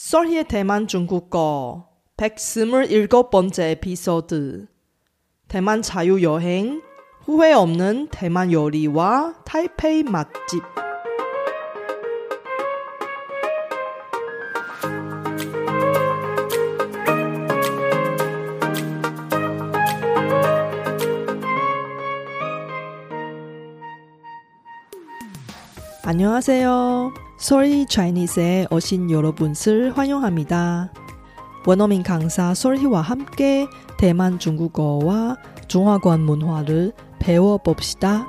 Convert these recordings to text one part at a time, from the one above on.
설희의 대만 중국어 127번째 에피소드 대만 자유여행 후회 없는 대만 요리와 타이페이 맛집 안녕하세요. 솔희 차이니스에 오신 여러분을 환영합니다. 원어민 강사 솔희와 함께 대만 중국어와 중화권 문화를 배워봅시다.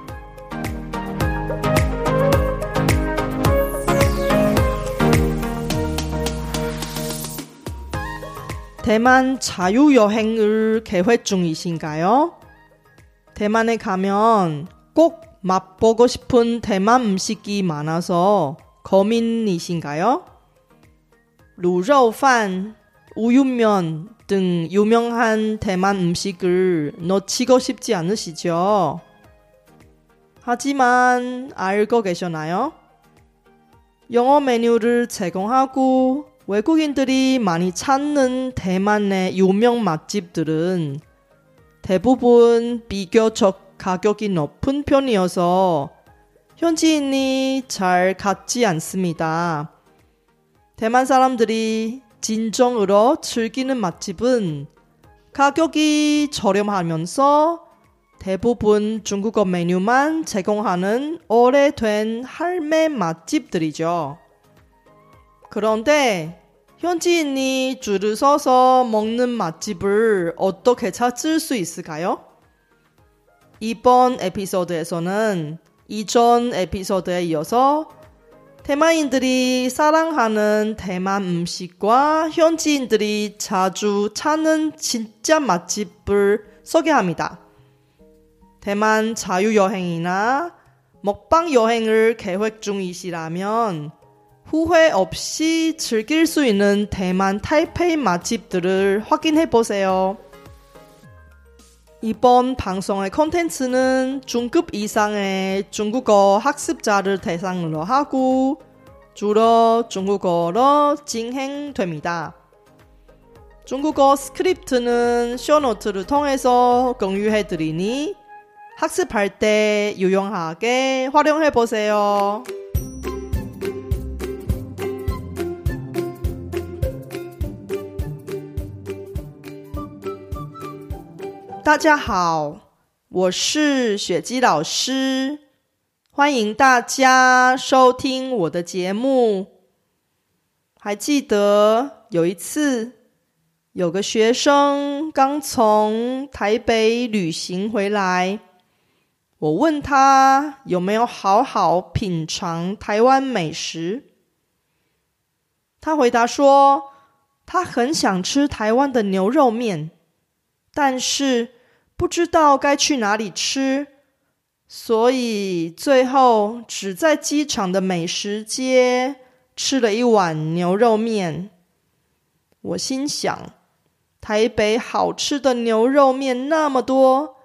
대만 자유여행을 계획 중이신가요? 대만에 가면 꼭 맛보고 싶은 대만 음식이 많아서 거민이신가요? 루저판, 우유면 등 유명한 대만 음식을 놓치고 싶지 않으시죠? 하지만 알고 계셨나요? 영어 메뉴를 제공하고 외국인들이 많이 찾는 대만의 유명 맛집들은 대부분 비교적 가격이 높은 편이어서 현지인이 잘 갖지 않습니다. 대만 사람들이 진정으로 즐기는 맛집은 가격이 저렴하면서 대부분 중국어 메뉴만 제공하는 오래된 할매 맛집들이죠. 그런데 현지인이 줄을 서서 먹는 맛집을 어떻게 찾을 수 있을까요? 이번 에피소드에서는 이전 에피소드에 이어서 대만인들이 사랑하는 대만 음식과 현지인들이 자주 찾는 진짜 맛집을 소개합니다. 대만 자유여행이나 먹방 여행을 계획 중이시라면 후회 없이 즐길 수 있는 대만 타이페이 맛집들을 확인해 보세요. 이번 방송의 콘텐츠는 중급 이상의 중국어 학습자를 대상으로 하고 주로 중국어로 진행됩니다. 중국어 스크립트는 쇼노트를 통해서 공유해드리니 학습할 때 유용하게 활용해보세요. 大家好，我是雪姬老师，欢迎大家收听我的节目。还记得有一次，有个学生刚从台北旅行回来，我问他有没有好好品尝台湾美食，他回答说，他很想吃台湾的牛肉面，但是。不知道该去哪里吃，所以最后只在机场的美食街吃了一碗牛肉面。我心想，台北好吃的牛肉面那么多，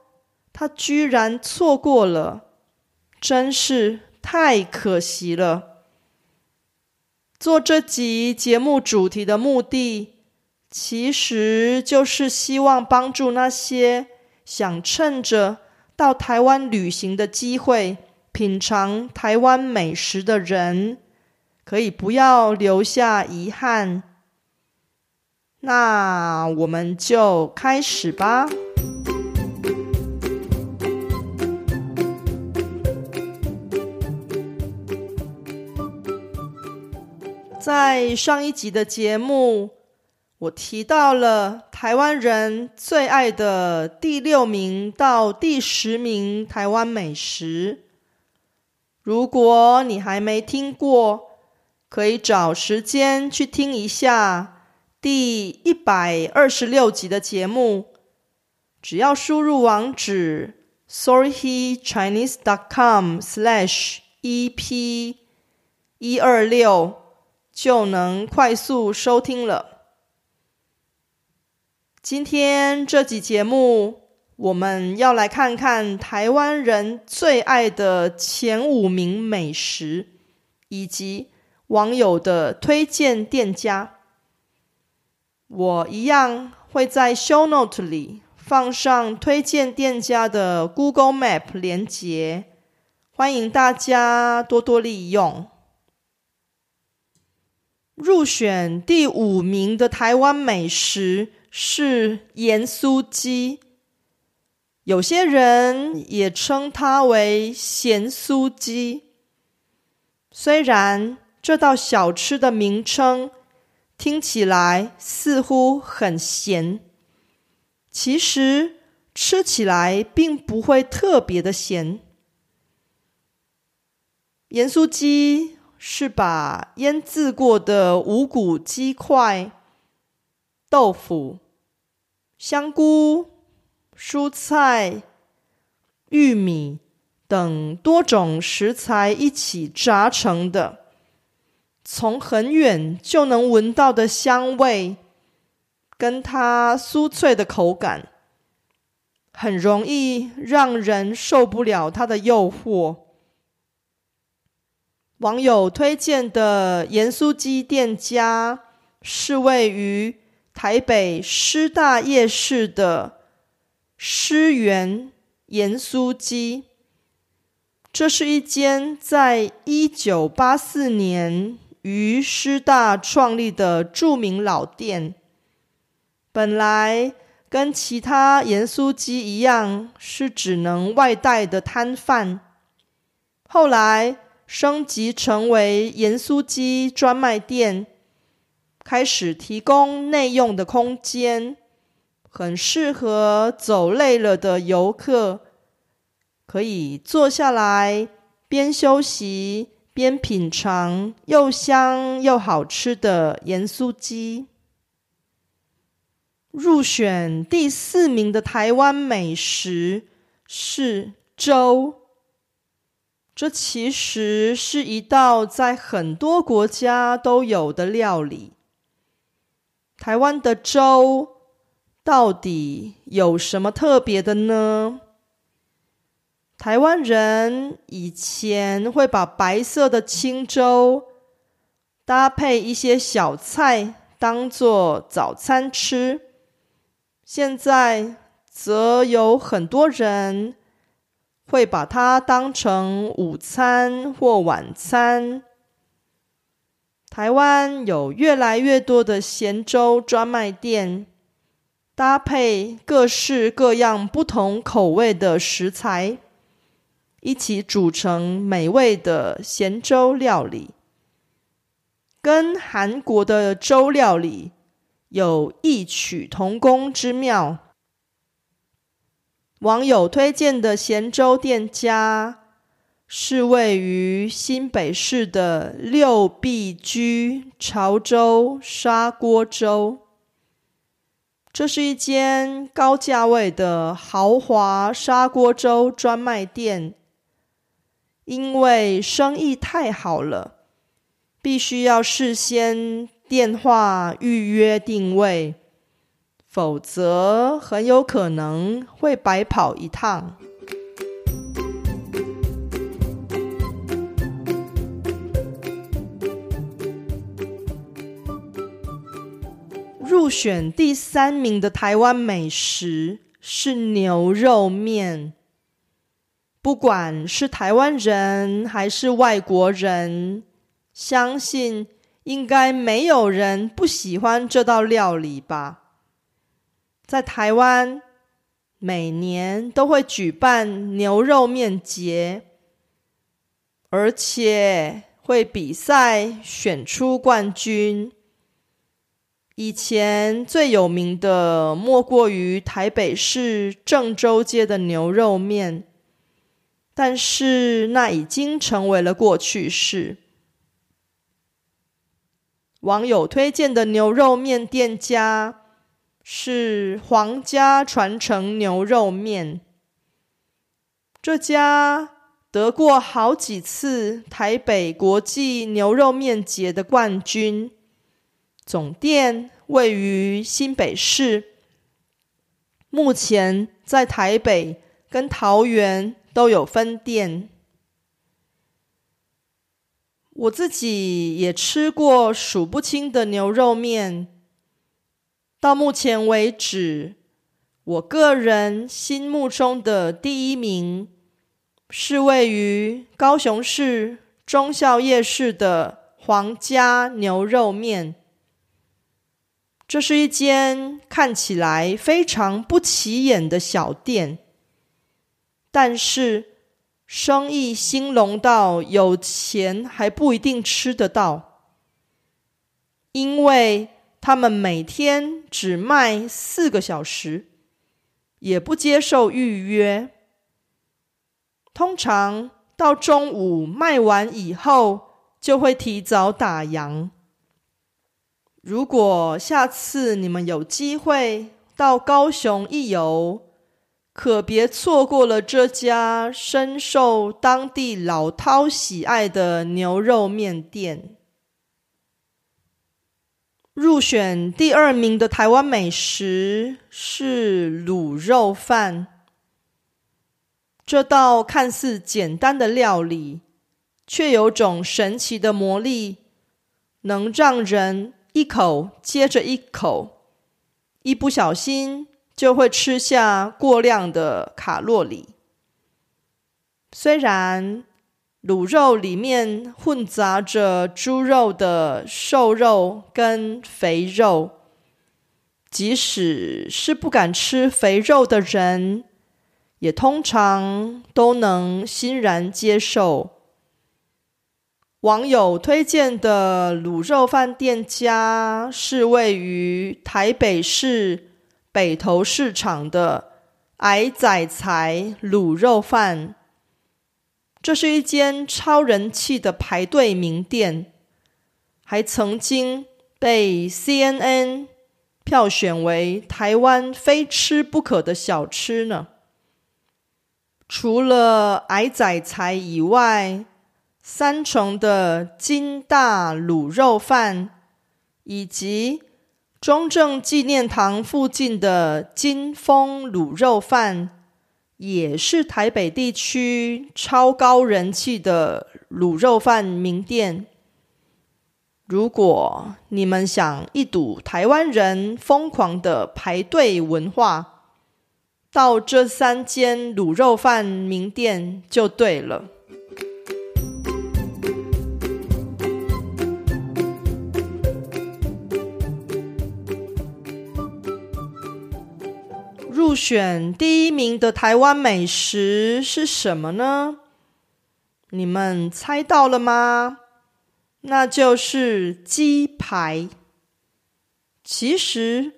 他居然错过了，真是太可惜了。做这集节目主题的目的，其实就是希望帮助那些。想趁着到台湾旅行的机会，品尝台湾美食的人，可以不要留下遗憾。那我们就开始吧。在上一集的节目。我提到了台湾人最爱的第六名到第十名台湾美食。如果你还没听过，可以找时间去听一下第一百二十六集的节目。只要输入网址 sorrychinese.com/slash ep 一二六，就能快速收听了。今天这集节目，我们要来看看台湾人最爱的前五名美食，以及网友的推荐店家。我一样会在 Show Note 里放上推荐店家的 Google Map 连接，欢迎大家多多利用。入选第五名的台湾美食是盐酥鸡，有些人也称它为咸酥鸡。虽然这道小吃的名称听起来似乎很咸，其实吃起来并不会特别的咸。盐酥鸡。是把腌制过的五谷鸡块、豆腐、香菇、蔬菜、玉米等多种食材一起炸成的，从很远就能闻到的香味，跟它酥脆的口感，很容易让人受不了它的诱惑。网友推荐的盐酥鸡店家是位于台北师大夜市的师园盐酥鸡。这是一间在一九八四年于师大创立的著名老店。本来跟其他盐酥鸡一样，是只能外带的摊贩，后来。升级成为盐酥鸡专卖店，开始提供内用的空间，很适合走累了的游客，可以坐下来边休息边品尝又香又好吃的盐酥鸡。入选第四名的台湾美食是粥。这其实是一道在很多国家都有的料理。台湾的粥到底有什么特别的呢？台湾人以前会把白色的清粥搭配一些小菜当做早餐吃，现在则有很多人。会把它当成午餐或晚餐。台湾有越来越多的咸粥专卖店，搭配各式各样不同口味的食材，一起煮成美味的咸粥料理，跟韩国的粥料理有异曲同工之妙。网友推荐的咸粥店家是位于新北市的六必居潮州砂锅粥。这是一间高价位的豪华砂锅粥专卖店，因为生意太好了，必须要事先电话预约定位。否则很有可能会白跑一趟。入选第三名的台湾美食是牛肉面。不管是台湾人还是外国人，相信应该没有人不喜欢这道料理吧。在台湾，每年都会举办牛肉面节，而且会比赛选出冠军。以前最有名的莫过于台北市郑州街的牛肉面，但是那已经成为了过去式。网友推荐的牛肉面店家。是皇家传承牛肉面，这家得过好几次台北国际牛肉面节的冠军，总店位于新北市，目前在台北跟桃园都有分店。我自己也吃过数不清的牛肉面。到目前为止，我个人心目中的第一名是位于高雄市忠孝夜市的皇家牛肉面。这是一间看起来非常不起眼的小店，但是生意兴隆到有钱还不一定吃得到，因为他们每天只卖四个小时，也不接受预约，通常到中午卖完以后就会提早打烊。如果下次你们有机会到高雄一游，可别错过了这家深受当地老饕喜爱的牛肉面店。入选第二名的台湾美食是卤肉饭。这道看似简单的料理，却有种神奇的魔力，能让人。一口接着一口，一不小心就会吃下过量的卡路里。虽然卤肉里面混杂着猪肉的瘦肉跟肥肉，即使是不敢吃肥肉的人，也通常都能欣然接受。网友推荐的卤肉饭店家是位于台北市北投市场的矮仔才卤肉饭。这是一间超人气的排队名店，还曾经被 CNN 票选为台湾非吃不可的小吃呢。除了矮仔才以外，三重的金大卤肉饭，以及中正纪念堂附近的金丰卤肉饭，也是台北地区超高人气的卤肉饭名店。如果你们想一睹台湾人疯狂的排队文化，到这三间卤肉饭名店就对了。入选第一名的台湾美食是什么呢？你们猜到了吗？那就是鸡排。其实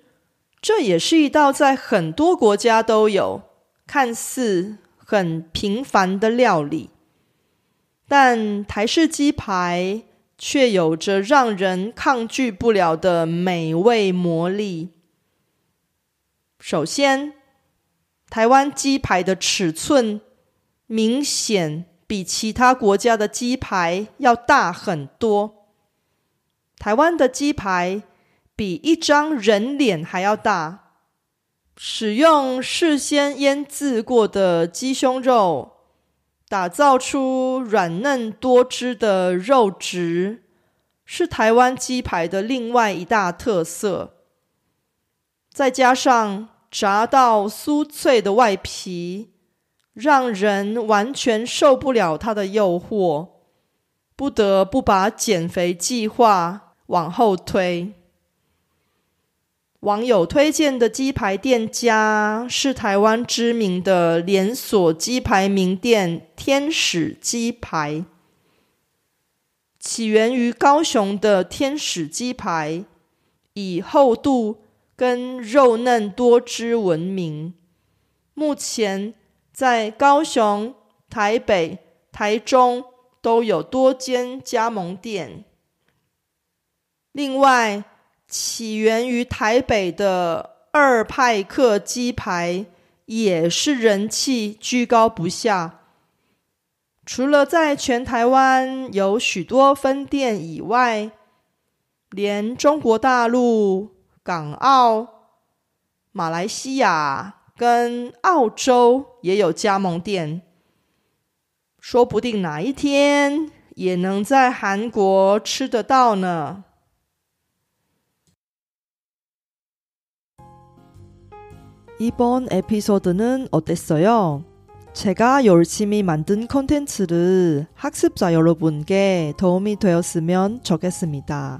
这也是一道在很多国家都有、看似很平凡的料理，但台式鸡排却有着让人抗拒不了的美味魔力。首先，台湾鸡排的尺寸明显比其他国家的鸡排要大很多。台湾的鸡排比一张人脸还要大，使用事先腌制过的鸡胸肉，打造出软嫩多汁的肉质，是台湾鸡排的另外一大特色。再加上炸到酥脆的外皮，让人完全受不了它的诱惑，不得不把减肥计划往后推。网友推荐的鸡排店家是台湾知名的连锁鸡排名店天使鸡排，起源于高雄的天使鸡排，以厚度。跟肉嫩多汁闻名，目前在高雄、台北、台中都有多间加盟店。另外，起源于台北的二派克鸡排也是人气居高不下。除了在全台湾有许多分店以外，连中国大陆。港澳、马来西亚跟澳洲也有加盟店，说不定哪一天也能在韩国吃得到呢。 이번 에피소드는 어땠어요? 제가 열심히 만든 콘텐츠를 학습자 여러분께 도움이 되었으면 좋겠습니다.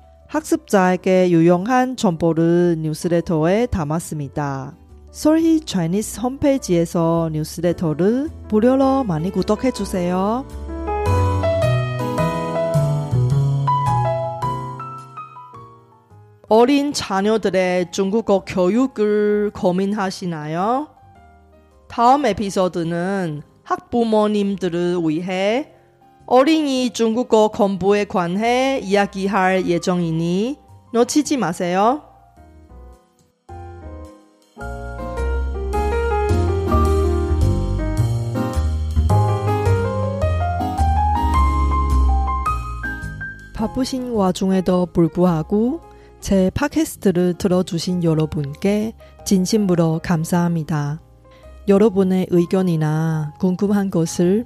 학습자에게 유용한 정보를 뉴스레터에 담았습니다. 솔희 차이니스 홈페이지에서 뉴스레터를 무료로 많이 구독해 주세요. 어린 자녀들의 중국어 교육을 고민하시나요? 다음 에피소드는 학부모님들을 위해 어린이 중국어 공부에 관해 이야기할 예정이니 놓치지 마세요. 바쁘신 와중에도 불구하고 제 팟캐스트를 들어주신 여러분께 진심으로 감사합니다. 여러분의 의견이나 궁금한 것을